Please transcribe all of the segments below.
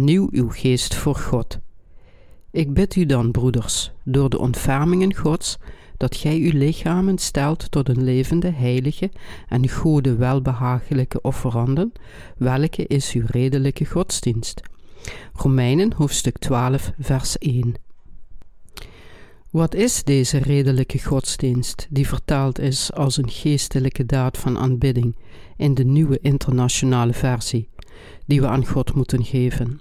vernieuw uw geest voor God. Ik bid u dan, broeders, door de ontfermingen Gods, dat gij uw lichamen stelt tot een levende, heilige en goede, welbehagelijke offeranden, welke is uw redelijke godsdienst. Romeinen hoofdstuk 12, vers 1. Wat is deze redelijke godsdienst, die vertaald is als een geestelijke daad van aanbidding in de nieuwe internationale versie, die we aan God moeten geven?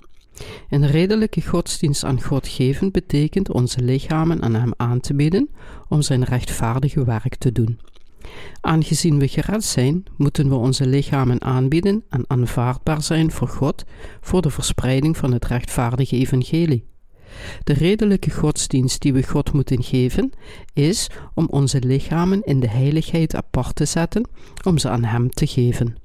Een redelijke godsdienst aan God geven betekent onze lichamen aan Hem aan te bieden om Zijn rechtvaardige werk te doen. Aangezien we gered zijn, moeten we onze lichamen aanbieden en aanvaardbaar zijn voor God voor de verspreiding van het rechtvaardige evangelie. De redelijke godsdienst die we God moeten geven, is om onze lichamen in de heiligheid apart te zetten, om ze aan Hem te geven.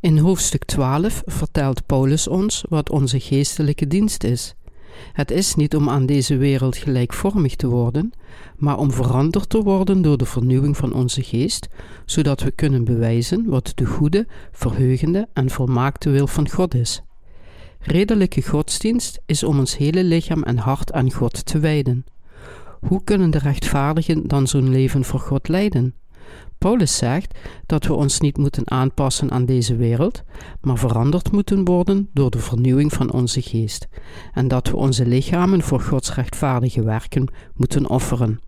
In hoofdstuk 12 vertelt Paulus ons wat onze geestelijke dienst is. Het is niet om aan deze wereld gelijkvormig te worden, maar om veranderd te worden door de vernieuwing van onze geest, zodat we kunnen bewijzen wat de goede, verheugende en volmaakte wil van God is. Redelijke godsdienst is om ons hele lichaam en hart aan God te wijden. Hoe kunnen de rechtvaardigen dan zo'n leven voor God leiden? Paulus zegt dat we ons niet moeten aanpassen aan deze wereld, maar veranderd moeten worden door de vernieuwing van onze geest, en dat we onze lichamen voor Gods rechtvaardige werken moeten offeren.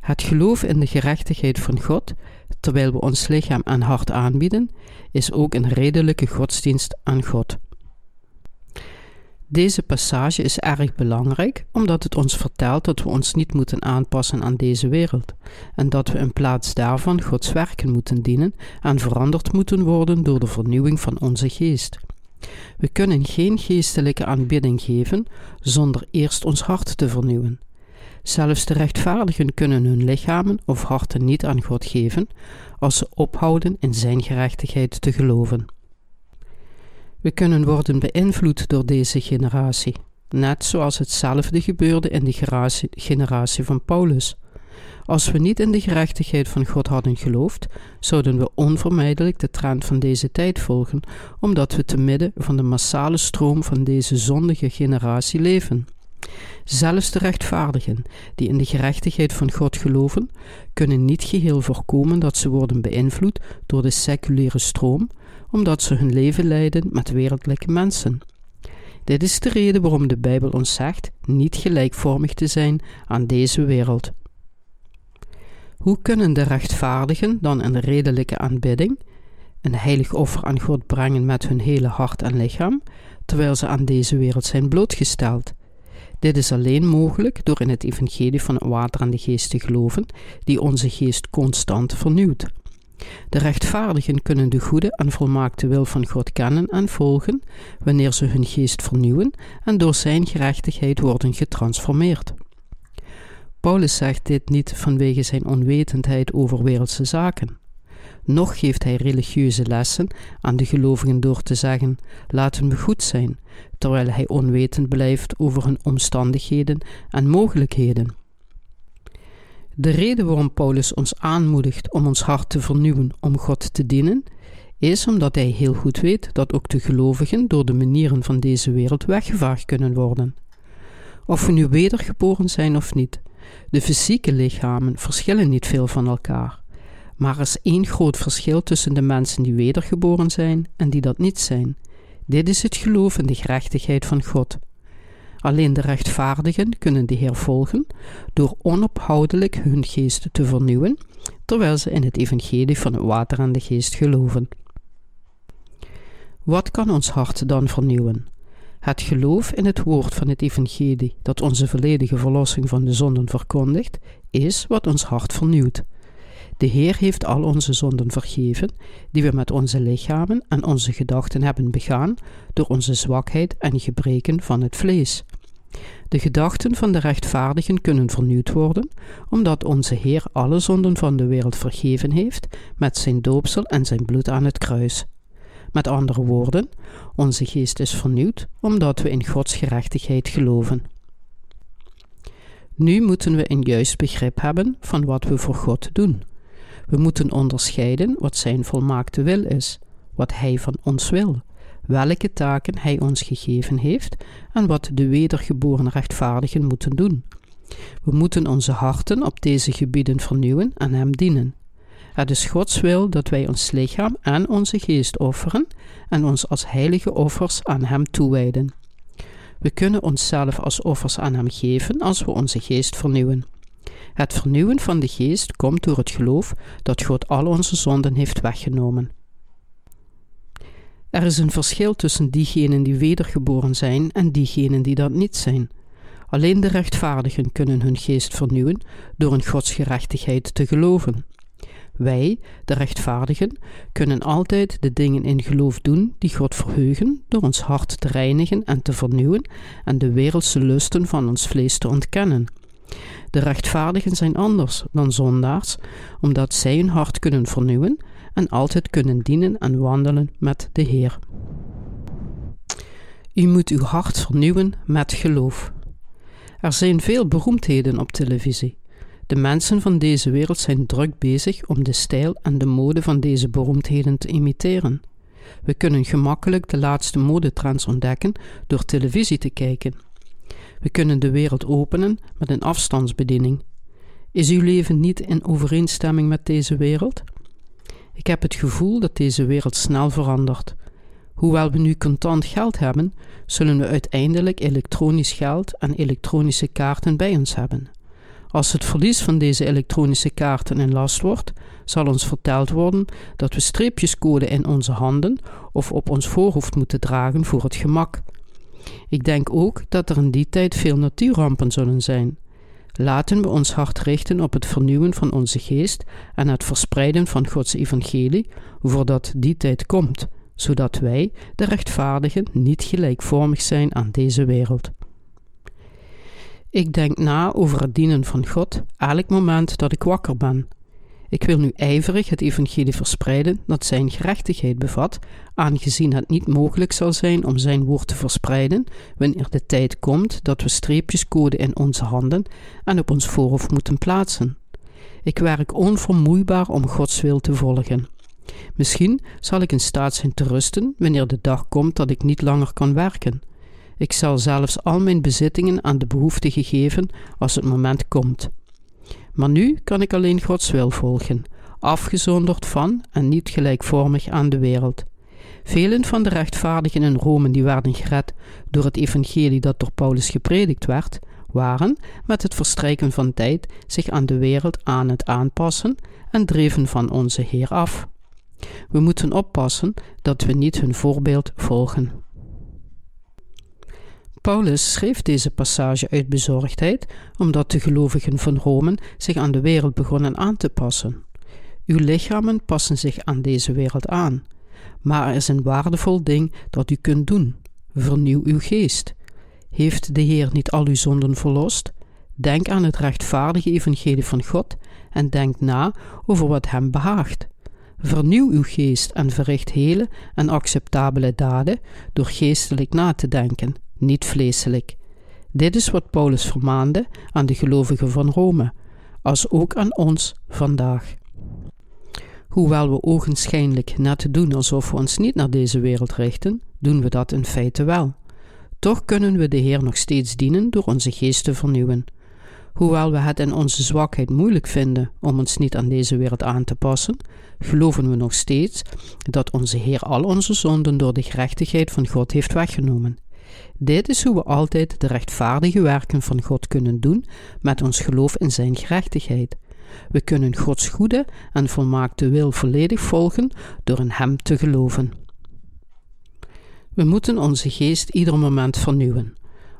Het geloof in de gerechtigheid van God, terwijl we ons lichaam en hart aanbieden, is ook een redelijke godsdienst aan God. Deze passage is erg belangrijk omdat het ons vertelt dat we ons niet moeten aanpassen aan deze wereld en dat we in plaats daarvan Gods werken moeten dienen en veranderd moeten worden door de vernieuwing van onze geest. We kunnen geen geestelijke aanbidding geven zonder eerst ons hart te vernieuwen. Zelfs de rechtvaardigen kunnen hun lichamen of harten niet aan God geven als ze ophouden in Zijn gerechtigheid te geloven. We kunnen worden beïnvloed door deze generatie, net zoals hetzelfde gebeurde in de generatie van Paulus. Als we niet in de gerechtigheid van God hadden geloofd, zouden we onvermijdelijk de trend van deze tijd volgen, omdat we te midden van de massale stroom van deze zondige generatie leven. Zelfs de rechtvaardigen, die in de gerechtigheid van God geloven, kunnen niet geheel voorkomen dat ze worden beïnvloed door de seculiere stroom, omdat ze hun leven leiden met wereldlijke mensen. Dit is de reden waarom de Bijbel ons zegt niet gelijkvormig te zijn aan deze wereld. Hoe kunnen de rechtvaardigen dan een redelijke aanbidding, een heilig offer aan God brengen met hun hele hart en lichaam, terwijl ze aan deze wereld zijn blootgesteld? Dit is alleen mogelijk door in het evangelie van het water en de geest te geloven, die onze geest constant vernieuwt. De rechtvaardigen kunnen de goede en volmaakte wil van God kennen en volgen wanneer ze hun geest vernieuwen en door zijn gerechtigheid worden getransformeerd. Paulus zegt dit niet vanwege zijn onwetendheid over wereldse zaken. Nog geeft hij religieuze lessen aan de gelovigen door te zeggen: laten we goed zijn, terwijl hij onwetend blijft over hun omstandigheden en mogelijkheden. De reden waarom Paulus ons aanmoedigt om ons hart te vernieuwen om God te dienen, is omdat hij heel goed weet dat ook de gelovigen door de manieren van deze wereld weggevaagd kunnen worden. Of we nu wedergeboren zijn of niet, de fysieke lichamen verschillen niet veel van elkaar. Maar er is één groot verschil tussen de mensen die wedergeboren zijn en die dat niet zijn. Dit is het geloof in de gerechtigheid van God. Alleen de rechtvaardigen kunnen de Heer volgen door onophoudelijk hun geest te vernieuwen, terwijl ze in het evangelie van het water en de geest geloven. Wat kan ons hart dan vernieuwen? Het geloof in het woord van het evangelie dat onze volledige verlossing van de zonden verkondigt, is wat ons hart vernieuwt. De Heer heeft al onze zonden vergeven, die we met onze lichamen en onze gedachten hebben begaan door onze zwakheid en gebreken van het vlees. De gedachten van de rechtvaardigen kunnen vernieuwd worden, omdat onze Heer alle zonden van de wereld vergeven heeft met zijn doopsel en zijn bloed aan het kruis. Met andere woorden, onze geest is vernieuwd omdat we in Gods gerechtigheid geloven. Nu moeten we een juist begrip hebben van wat we voor God doen. We moeten onderscheiden wat Zijn volmaakte wil is, wat Hij van ons wil, welke taken Hij ons gegeven heeft en wat de wedergeboren rechtvaardigen moeten doen. We moeten onze harten op deze gebieden vernieuwen en Hem dienen. Het is Gods wil dat wij ons lichaam en onze geest offeren en ons als heilige offers aan Hem toewijden. We kunnen onszelf als offers aan Hem geven als we onze geest vernieuwen. Het vernieuwen van de geest komt door het geloof dat God al onze zonden heeft weggenomen. Er is een verschil tussen diegenen die wedergeboren zijn en diegenen die dat niet zijn. Alleen de rechtvaardigen kunnen hun geest vernieuwen door in Gods gerechtigheid te geloven. Wij, de rechtvaardigen, kunnen altijd de dingen in geloof doen die God verheugen door ons hart te reinigen en te vernieuwen en de wereldse lusten van ons vlees te ontkennen. De rechtvaardigen zijn anders dan zondaars, omdat zij hun hart kunnen vernieuwen en altijd kunnen dienen en wandelen met de Heer. U moet uw hart vernieuwen met geloof. Er zijn veel beroemdheden op televisie. De mensen van deze wereld zijn druk bezig om de stijl en de mode van deze beroemdheden te imiteren. We kunnen gemakkelijk de laatste modetrends ontdekken door televisie te kijken. We kunnen de wereld openen met een afstandsbediening. Is uw leven niet in overeenstemming met deze wereld? Ik heb het gevoel dat deze wereld snel verandert. Hoewel we nu contant geld hebben, zullen we uiteindelijk elektronisch geld en elektronische kaarten bij ons hebben. Als het verlies van deze elektronische kaarten een last wordt, zal ons verteld worden dat we streepjes code in onze handen of op ons voorhoofd moeten dragen voor het gemak. Ik denk ook dat er in die tijd veel natuurrampen zullen zijn. Laten we ons hart richten op het vernieuwen van onze geest en het verspreiden van Gods evangelie, voordat die tijd komt, zodat wij, de rechtvaardigen, niet gelijkvormig zijn aan deze wereld. Ik denk na over het dienen van God elk moment dat ik wakker ben. Ik wil nu ijverig het evangelie verspreiden dat zijn gerechtigheid bevat, aangezien het niet mogelijk zal zijn om zijn woord te verspreiden wanneer de tijd komt dat we streepjes code in onze handen en op ons voorhoofd moeten plaatsen. Ik werk onvermoeibaar om Gods wil te volgen. Misschien zal ik in staat zijn te rusten wanneer de dag komt dat ik niet langer kan werken. Ik zal zelfs al mijn bezittingen aan de behoeftigen geven als het moment komt. Maar nu kan ik alleen Gods wil volgen, afgezonderd van en niet gelijkvormig aan de wereld. Velen van de rechtvaardigen in Rome die werden gered door het evangelie dat door Paulus gepredikt werd, waren met het verstrijken van tijd zich aan de wereld aan het aanpassen en dreven van onze Heer af. We moeten oppassen dat we niet hun voorbeeld volgen. Paulus schreef deze passage uit bezorgdheid, omdat de gelovigen van Rome zich aan de wereld begonnen aan te passen. Uw lichamen passen zich aan deze wereld aan, maar er is een waardevol ding dat u kunt doen: vernieuw uw geest. Heeft de Heer niet al uw zonden verlost? Denk aan het rechtvaardige evangelie van God en denk na over wat Hem behaagt. Vernieuw uw geest en verricht hele en acceptabele daden door geestelijk na te denken niet vleeselijk. Dit is wat Paulus vermaande aan de gelovigen van Rome, als ook aan ons vandaag. Hoewel we ogenschijnlijk net doen alsof we ons niet naar deze wereld richten, doen we dat in feite wel. Toch kunnen we de Heer nog steeds dienen door onze geest te vernieuwen. Hoewel we het in onze zwakheid moeilijk vinden om ons niet aan deze wereld aan te passen, geloven we nog steeds dat onze Heer al onze zonden door de gerechtigheid van God heeft weggenomen. Dit is hoe we altijd de rechtvaardige werken van God kunnen doen met ons geloof in Zijn gerechtigheid. We kunnen Gods goede en volmaakte wil volledig volgen door in Hem te geloven. We moeten onze geest ieder moment vernieuwen,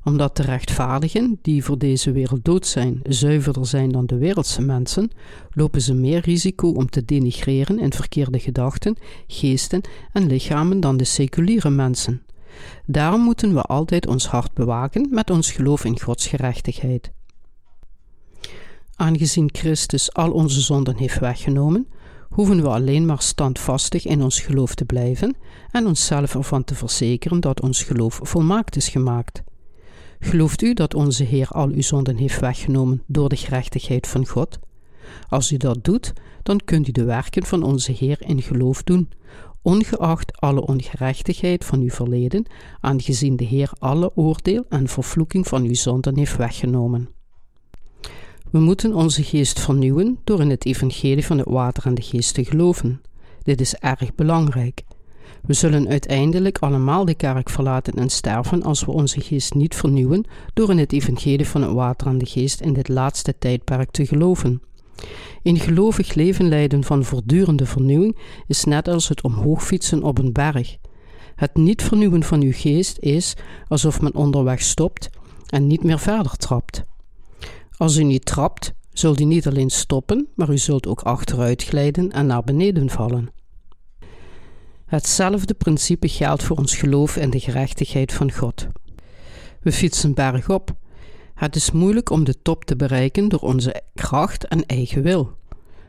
omdat de rechtvaardigen, die voor deze wereld dood zijn, zuiverder zijn dan de wereldse mensen, lopen ze meer risico om te denigreren in verkeerde gedachten, geesten en lichamen dan de seculiere mensen. Daarom moeten we altijd ons hart bewaken met ons geloof in Gods gerechtigheid. Aangezien Christus al onze zonden heeft weggenomen, hoeven we alleen maar standvastig in ons geloof te blijven en onszelf ervan te verzekeren dat ons geloof volmaakt is gemaakt. Gelooft u dat onze Heer al uw zonden heeft weggenomen door de gerechtigheid van God? Als u dat doet, dan kunt u de werken van onze Heer in geloof doen, ongeacht alle ongerechtigheid van uw verleden, aangezien de Heer alle oordeel en vervloeking van uw zonden heeft weggenomen. We moeten onze geest vernieuwen door in het evangelie van het water en de geest te geloven. Dit is erg belangrijk. We zullen uiteindelijk allemaal de kerk verlaten en sterven als we onze geest niet vernieuwen door in het evangelie van het water en de geest in dit laatste tijdperk te geloven. Een gelovig leven leiden van voortdurende vernieuwing is net als het omhoog fietsen op een berg. Het niet vernieuwen van uw geest is alsof men onderweg stopt en niet meer verder trapt. Als u niet trapt, zult u niet alleen stoppen, maar u zult ook achteruit glijden en naar beneden vallen. Hetzelfde principe geldt voor ons geloof in de gerechtigheid van God. We fietsen bergop. Het is moeilijk om de top te bereiken door onze kracht en eigen wil.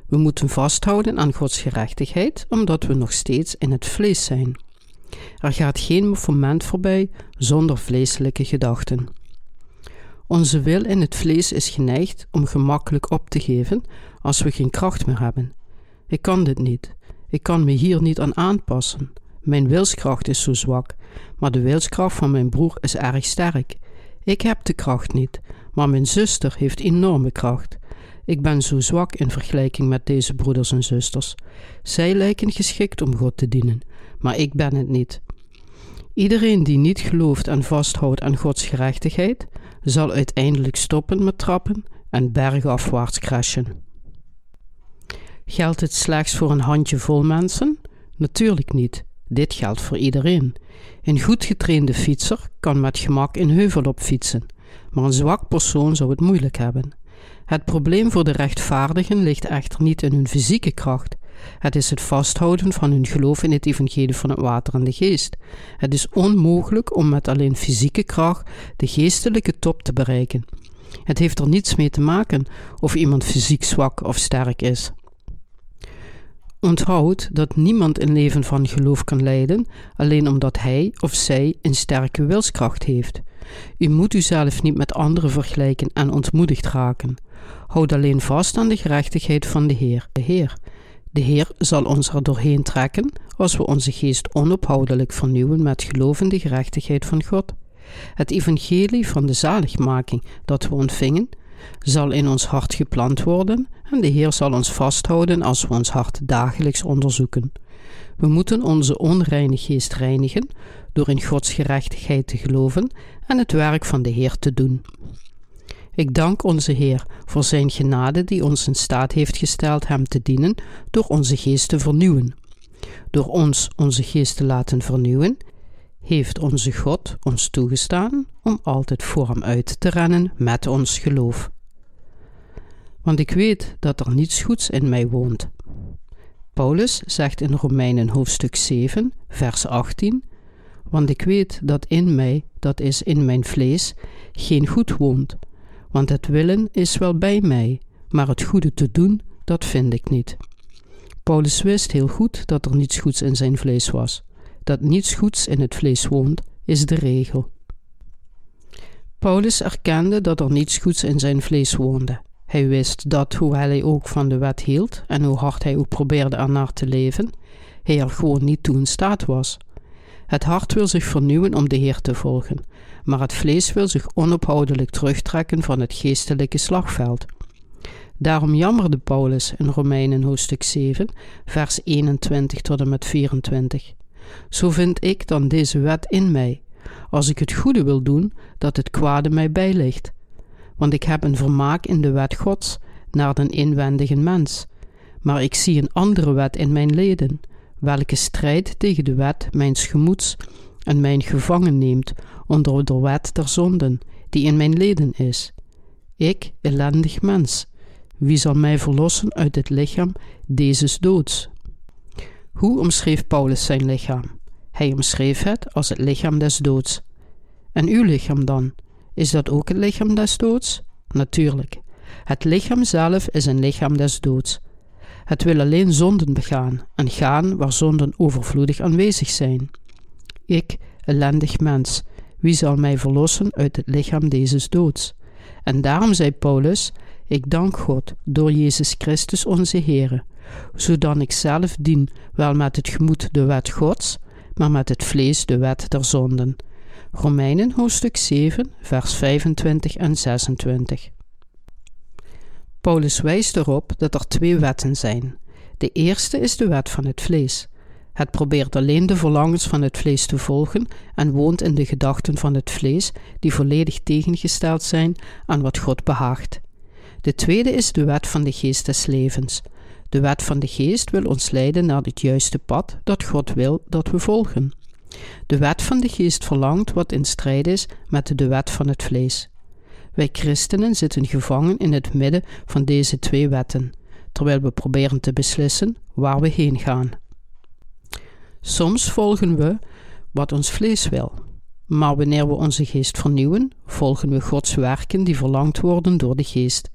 We moeten vasthouden aan Gods gerechtigheid, omdat we nog steeds in het vlees zijn. Er gaat geen moment voorbij zonder vleeselijke gedachten. Onze wil in het vlees is geneigd om gemakkelijk op te geven als we geen kracht meer hebben. Ik kan dit niet. Ik kan me hier niet aan aanpassen. Mijn wilskracht is zo zwak, maar de wilskracht van mijn broer is erg sterk. Ik heb de kracht niet, maar mijn zuster heeft enorme kracht. Ik ben zo zwak in vergelijking met deze broeders en zusters. Zij lijken geschikt om God te dienen, maar ik ben het niet. Iedereen die niet gelooft en vasthoudt aan Gods gerechtigheid, zal uiteindelijk stoppen met trappen en bergafwaarts crashen. Geldt het slechts voor een handjevol mensen? Natuurlijk niet. Dit geldt voor iedereen. Een goed getrainde fietser kan met gemak een heuvel op fietsen, maar een zwak persoon zou het moeilijk hebben. Het probleem voor de rechtvaardigen ligt echter niet in hun fysieke kracht. Het is het vasthouden van hun geloof in het evangelie van het water en de geest. Het is onmogelijk om met alleen fysieke kracht de geestelijke top te bereiken. Het heeft er niets mee te maken of iemand fysiek zwak of sterk is. Onthoud dat niemand een leven van geloof kan leiden alleen omdat hij of zij een sterke wilskracht heeft. U moet uzelf niet met anderen vergelijken en ontmoedigd raken. Houd alleen vast aan de gerechtigheid van de Heer, de Heer. De Heer zal ons er doorheen trekken als we onze geest onophoudelijk vernieuwen met geloof in de gerechtigheid van God. Het evangelie van de zaligmaking dat we ontvingen, zal in ons hart geplant worden en de Heer zal ons vasthouden als we ons hart dagelijks onderzoeken. We moeten onze onreine geest reinigen door in Gods gerechtigheid te geloven en het werk van de Heer te doen. Ik dank onze Heer voor Zijn genade die ons in staat heeft gesteld Hem te dienen door onze geest te vernieuwen. Door ons onze geest te laten vernieuwen, heeft onze God ons toegestaan om altijd voor Hem uit te rennen met ons geloof. Want ik weet dat er niets goeds in mij woont. Paulus zegt in Romeinen hoofdstuk 7, vers 18: Want ik weet dat in mij, dat is in mijn vlees, geen goed woont. Want het willen is wel bij mij, maar het goede te doen, dat vind ik niet. Paulus wist heel goed dat er niets goeds in zijn vlees was dat niets goeds in het vlees woont, is de regel. Paulus erkende dat er niets goeds in zijn vlees woonde. Hij wist dat, hoewel hij ook van de wet hield en hoe hard hij ook probeerde ernaar te leven, hij er gewoon niet toe in staat was. Het hart wil zich vernieuwen om de Heer te volgen, maar het vlees wil zich onophoudelijk terugtrekken van het geestelijke slagveld. Daarom jammerde Paulus in Romeinen hoofdstuk 7, vers 21 tot en met 24. Zo vind ik dan deze wet in mij, als ik het goede wil doen, dat het kwade mij bijligt. Want ik heb een vermaak in de wet Gods naar den inwendige mens. Maar ik zie een andere wet in mijn leden, welke strijd tegen de wet mijns gemoeds en mijn gevangen neemt onder de wet der zonden, die in mijn leden is. Ik, ellendig mens, wie zal mij verlossen uit het lichaam dezes doods? Hoe omschreef Paulus zijn lichaam? Hij omschreef het als het lichaam des doods. En uw lichaam dan? Is dat ook het lichaam des doods? Natuurlijk. Het lichaam zelf is een lichaam des doods. Het wil alleen zonden begaan en gaan waar zonden overvloedig aanwezig zijn. Ik, ellendig mens, wie zal mij verlossen uit het lichaam deze doods? En daarom zei Paulus: Ik dank God door Jezus Christus onze Heere zodat ik zelf dien wel met het gemoed de wet Gods, maar met het vlees de wet der zonden. Romeinen hoofdstuk 7, vers 25 en 26. Paulus wijst erop dat er twee wetten zijn. De eerste is de wet van het vlees. Het probeert alleen de verlangens van het vlees te volgen en woont in de gedachten van het vlees, die volledig tegengesteld zijn aan wat God behaagt. De tweede is de wet van de geest des levens. De wet van de geest wil ons leiden naar het juiste pad dat God wil dat we volgen. De wet van de geest verlangt wat in strijd is met de wet van het vlees. Wij christenen zitten gevangen in het midden van deze twee wetten, terwijl we proberen te beslissen waar we heen gaan. Soms volgen we wat ons vlees wil, maar wanneer we onze geest vernieuwen, volgen we Gods werken die verlangd worden door de geest.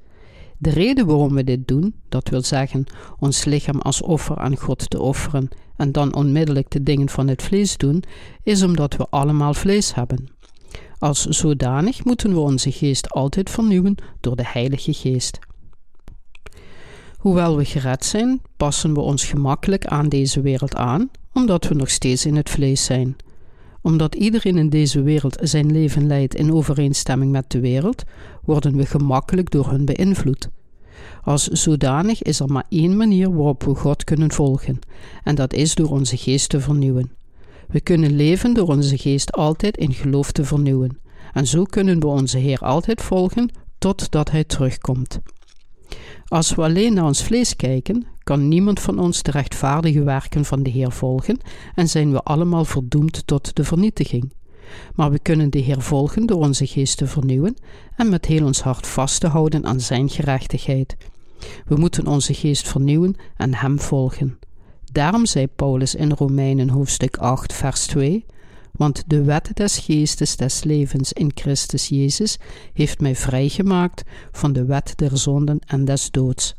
De reden waarom we dit doen, dat wil zeggen ons lichaam als offer aan God te offeren en dan onmiddellijk de dingen van het vlees doen, is omdat we allemaal vlees hebben. Als zodanig moeten we onze geest altijd vernieuwen door de Heilige Geest. Hoewel we gered zijn, passen we ons gemakkelijk aan deze wereld aan, omdat we nog steeds in het vlees zijn. Omdat iedereen in deze wereld zijn leven leidt in overeenstemming met de wereld, worden we gemakkelijk door hun beïnvloed. Als zodanig is er maar één manier waarop we God kunnen volgen, en dat is door onze geest te vernieuwen. We kunnen leven door onze geest altijd in geloof te vernieuwen, en zo kunnen we onze Heer altijd volgen totdat Hij terugkomt. Als we alleen naar ons vlees kijken, kan niemand van ons de rechtvaardige werken van de Heer volgen en zijn we allemaal verdoemd tot de vernietiging. Maar we kunnen de Heer volgen door onze geest te vernieuwen en met heel ons hart vast te houden aan Zijn gerechtigheid. We moeten onze geest vernieuwen en Hem volgen. Daarom zei Paulus in Romeinen hoofdstuk 8, vers 2: Want de wet des geestes des levens in Christus Jezus heeft mij vrijgemaakt van de wet der zonden en des doods.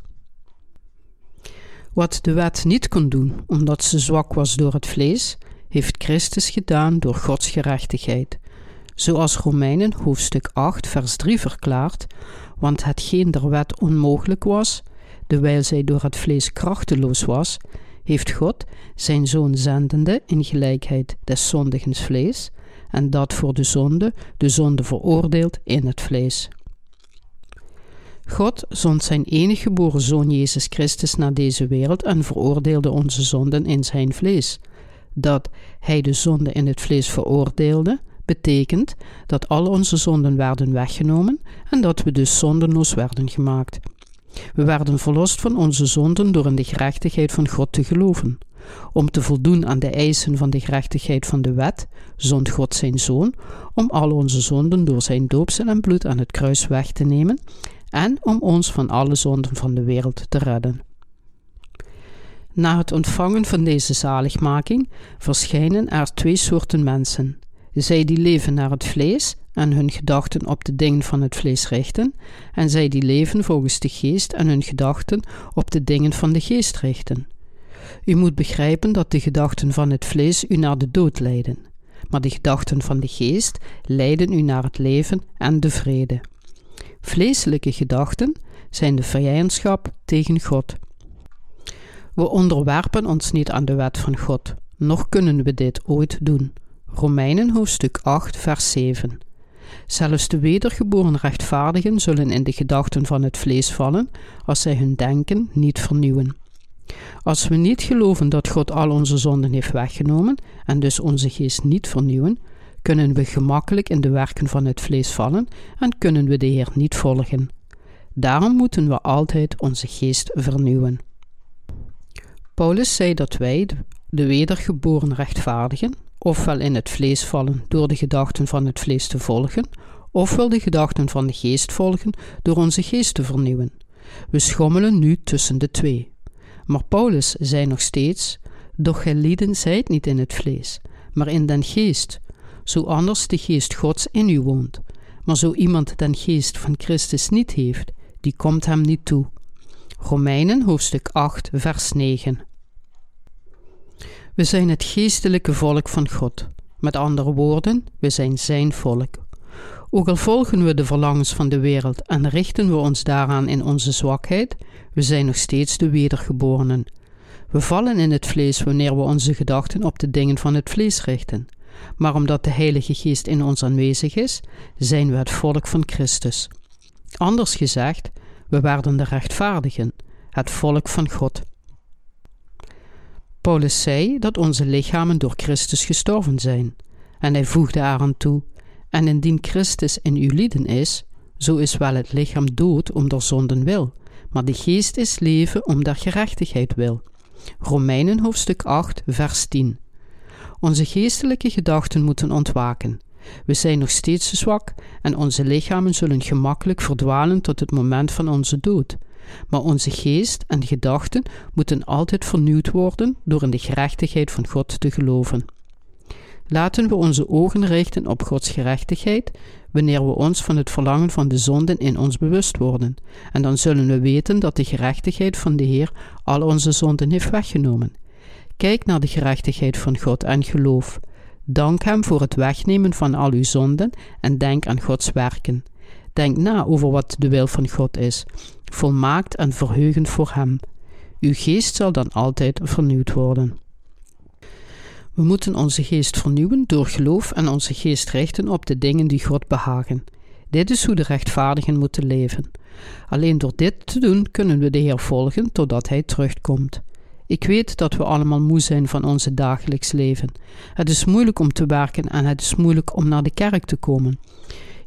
Wat de wet niet kon doen, omdat ze zwak was door het vlees, heeft Christus gedaan door Gods gerechtigheid. Zoals Romeinen hoofdstuk 8, vers 3 verklaart: Want hetgeen der wet onmogelijk was, dewijl zij door het vlees krachteloos was, heeft God zijn zoon zendende in gelijkheid des zondigens vlees, en dat voor de zonde, de zonde veroordeeld in het vlees. God zond zijn enige geboren zoon Jezus Christus naar deze wereld en veroordeelde onze zonden in zijn vlees. Dat hij de zonde in het vlees veroordeelde, betekent dat al onze zonden werden weggenomen en dat we dus zondenloos werden gemaakt. We werden verlost van onze zonden door in de gerechtigheid van God te geloven. Om te voldoen aan de eisen van de gerechtigheid van de wet, zond God zijn zoon om al onze zonden door zijn doopsel en bloed aan het kruis weg te nemen en om ons van alle zonden van de wereld te redden. Na het ontvangen van deze zaligmaking verschijnen er twee soorten mensen: zij die leven naar het vlees en hun gedachten op de dingen van het vlees richten, en zij die leven volgens de geest en hun gedachten op de dingen van de geest richten. U moet begrijpen dat de gedachten van het vlees u naar de dood leiden, maar de gedachten van de geest leiden u naar het leven en de vrede. Vleeselijke gedachten zijn de vijandschap tegen God. We onderwerpen ons niet aan de wet van God, noch kunnen we dit ooit doen. Romeinen hoofdstuk 8, vers 7. Zelfs de wedergeboren rechtvaardigen zullen in de gedachten van het vlees vallen als zij hun denken niet vernieuwen. Als we niet geloven dat God al onze zonden heeft weggenomen en dus onze geest niet vernieuwen, kunnen we gemakkelijk in de werken van het vlees vallen en kunnen we de Heer niet volgen. Daarom moeten we altijd onze geest vernieuwen. Paulus zei dat wij, de wedergeboren rechtvaardigen, ofwel in het vlees vallen door de gedachten van het vlees te volgen, ofwel de gedachten van de geest volgen door onze geest te vernieuwen. We schommelen nu tussen de twee. Maar Paulus zei nog steeds: Doch gij lieden zijt niet in het vlees, maar in den geest, zo anders de geest Gods in u woont. Maar zo iemand den geest van Christus niet heeft, die komt hem niet toe. Romeinen hoofdstuk 8, vers 9. We zijn het geestelijke volk van God. Met andere woorden, we zijn zijn volk. Ook al volgen we de verlangens van de wereld en richten we ons daaraan in onze zwakheid, we zijn nog steeds de wedergeborenen. We vallen in het vlees wanneer we onze gedachten op de dingen van het vlees richten. Maar omdat de Heilige Geest in ons aanwezig is, zijn we het volk van Christus. Anders gezegd, we werden de rechtvaardigen, het volk van God. Paulus zei dat onze lichamen door Christus gestorven zijn, en hij voegde eraan toe: En indien Christus in uw lieden is, zo is wel het lichaam dood om der zonden wil, maar de geest is leven om der gerechtigheid wil. Romeinen hoofdstuk 8, vers 10. Onze geestelijke gedachten moeten ontwaken. We zijn nog steeds zwak en onze lichamen zullen gemakkelijk verdwalen tot het moment van onze dood. Maar onze geest en gedachten moeten altijd vernieuwd worden door in de gerechtigheid van God te geloven. Laten we onze ogen richten op Gods gerechtigheid wanneer we ons van het verlangen van de zonden in ons bewust worden, en dan zullen we weten dat de gerechtigheid van de Heer al onze zonden heeft weggenomen. Kijk naar de gerechtigheid van God en geloof. Dank Hem voor het wegnemen van al uw zonden en denk aan Gods werken. Denk na over wat de wil van God is, volmaakt en verheugend voor Hem. Uw geest zal dan altijd vernieuwd worden. We moeten onze geest vernieuwen door geloof en onze geest richten op de dingen die God behagen. Dit is hoe de rechtvaardigen moeten leven. Alleen door dit te doen kunnen we de Heer volgen totdat Hij terugkomt. Ik weet dat we allemaal moe zijn van onze dagelijks leven. Het is moeilijk om te werken en het is moeilijk om naar de kerk te komen.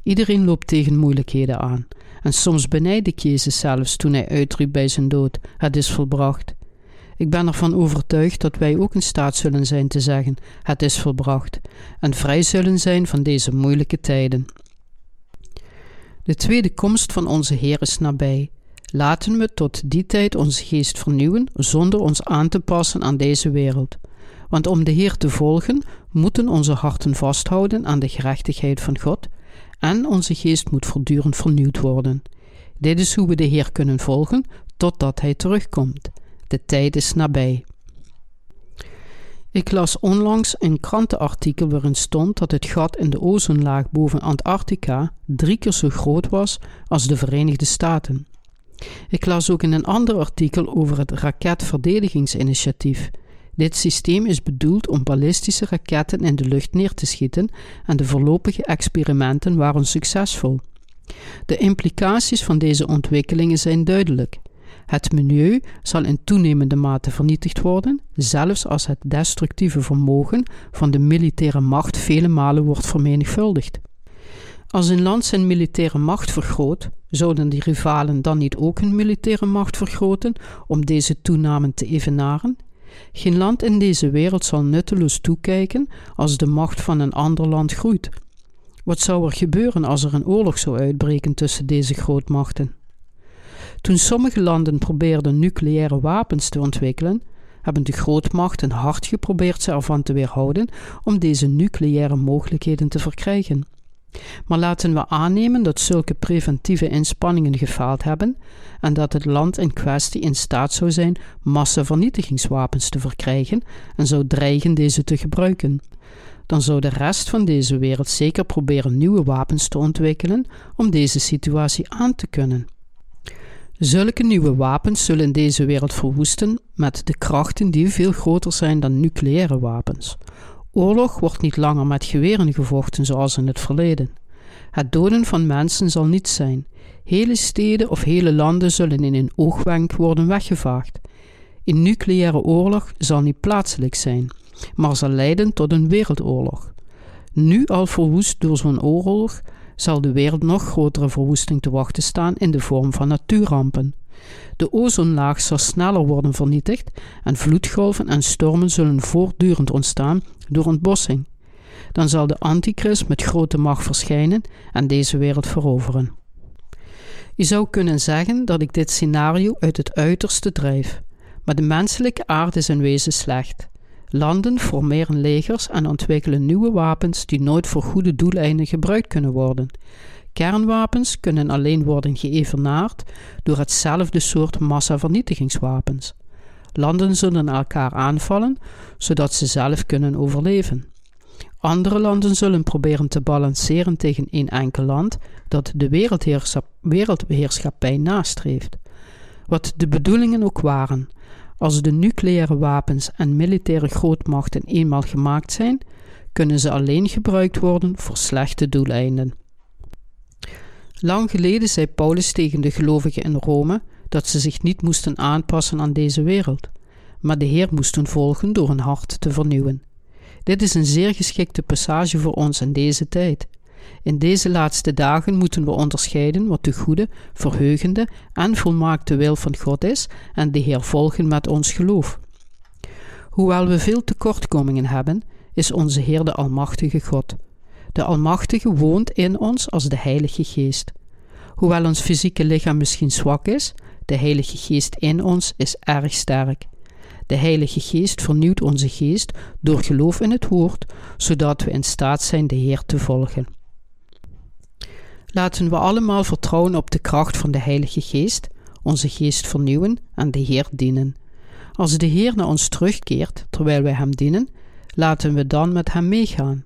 Iedereen loopt tegen moeilijkheden aan. En soms benijd ik Jezus zelfs toen hij uitriep bij zijn dood: Het is volbracht. Ik ben ervan overtuigd dat wij ook in staat zullen zijn te zeggen: Het is volbracht, en vrij zullen zijn van deze moeilijke tijden. De tweede komst van onze Heer is nabij. Laten we tot die tijd onze geest vernieuwen zonder ons aan te passen aan deze wereld. Want om de Heer te volgen, moeten onze harten vasthouden aan de gerechtigheid van God en onze geest moet voortdurend vernieuwd worden. Dit is hoe we de Heer kunnen volgen totdat Hij terugkomt. De tijd is nabij. Ik las onlangs een krantenartikel waarin stond dat het gat in de ozonlaag boven Antarctica drie keer zo groot was als de Verenigde Staten. Ik las ook in een ander artikel over het raketverdedigingsinitiatief. Dit systeem is bedoeld om ballistische raketten in de lucht neer te schieten en de voorlopige experimenten waren succesvol. De implicaties van deze ontwikkelingen zijn duidelijk. Het milieu zal in toenemende mate vernietigd worden, zelfs als het destructieve vermogen van de militaire macht vele malen wordt vermenigvuldigd. Als een land zijn militaire macht vergroot, zouden die rivalen dan niet ook hun militaire macht vergroten om deze toename te evenaren? Geen land in deze wereld zal nutteloos toekijken als de macht van een ander land groeit. Wat zou er gebeuren als er een oorlog zou uitbreken tussen deze grootmachten? Toen sommige landen probeerden nucleaire wapens te ontwikkelen, hebben de grootmachten hard geprobeerd ze ervan te weerhouden om deze nucleaire mogelijkheden te verkrijgen. Maar laten we aannemen dat zulke preventieve inspanningen gefaald hebben en dat het land in kwestie in staat zou zijn massavernietigingswapens te verkrijgen en zou dreigen deze te gebruiken. Dan zou de rest van deze wereld zeker proberen nieuwe wapens te ontwikkelen om deze situatie aan te kunnen. Zulke nieuwe wapens zullen deze wereld verwoesten met de krachten die veel groter zijn dan nucleaire wapens. Oorlog wordt niet langer met geweren gevochten zoals in het verleden. Het doden van mensen zal niet zijn. Hele steden of hele landen zullen in een oogwenk worden weggevaagd. Een nucleaire oorlog zal niet plaatselijk zijn, maar zal leiden tot een wereldoorlog. Nu al verwoest door zo'n oorlog, zal de wereld nog grotere verwoesting te wachten staan in de vorm van natuurrampen. De ozonlaag zal sneller worden vernietigd en vloedgolven en stormen zullen voortdurend ontstaan door ontbossing. Dan zal de antichrist met grote macht verschijnen en deze wereld veroveren. Je zou kunnen zeggen dat ik dit scenario uit het uiterste drijf, maar de menselijke aard is in wezen slecht. Landen formeren legers en ontwikkelen nieuwe wapens die nooit voor goede doeleinden gebruikt kunnen worden. Kernwapens kunnen alleen worden geëvenaard door hetzelfde soort massavernietigingswapens. Landen zullen elkaar aanvallen, zodat ze zelf kunnen overleven. Andere landen zullen proberen te balanceren tegen één enkel land dat de wereldheerschappij nastreeft. Wat de bedoelingen ook waren, als de nucleaire wapens en militaire grootmachten eenmaal gemaakt zijn, kunnen ze alleen gebruikt worden voor slechte doeleinden. Lang geleden zei Paulus tegen de gelovigen in Rome dat ze zich niet moesten aanpassen aan deze wereld, maar de Heer moesten volgen door hun hart te vernieuwen. Dit is een zeer geschikte passage voor ons in deze tijd. In deze laatste dagen moeten we onderscheiden wat de goede, verheugende en volmaakte wil van God is en de Heer volgen met ons geloof. Hoewel we veel tekortkomingen hebben, is onze Heer de Almachtige God. De Almachtige woont in ons als de Heilige Geest. Hoewel ons fysieke lichaam misschien zwak is, de Heilige Geest in ons is erg sterk. De Heilige Geest vernieuwt onze geest door geloof in het Woord, zodat we in staat zijn de Heer te volgen. Laten we allemaal vertrouwen op de kracht van de Heilige Geest, onze geest vernieuwen en de Heer dienen. Als de Heer naar ons terugkeert terwijl wij Hem dienen, laten we dan met Hem meegaan.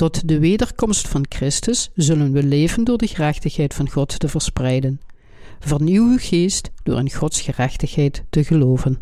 Tot de wederkomst van Christus zullen we leven door de gerechtigheid van God te verspreiden. Vernieuw uw geest door in Gods gerechtigheid te geloven.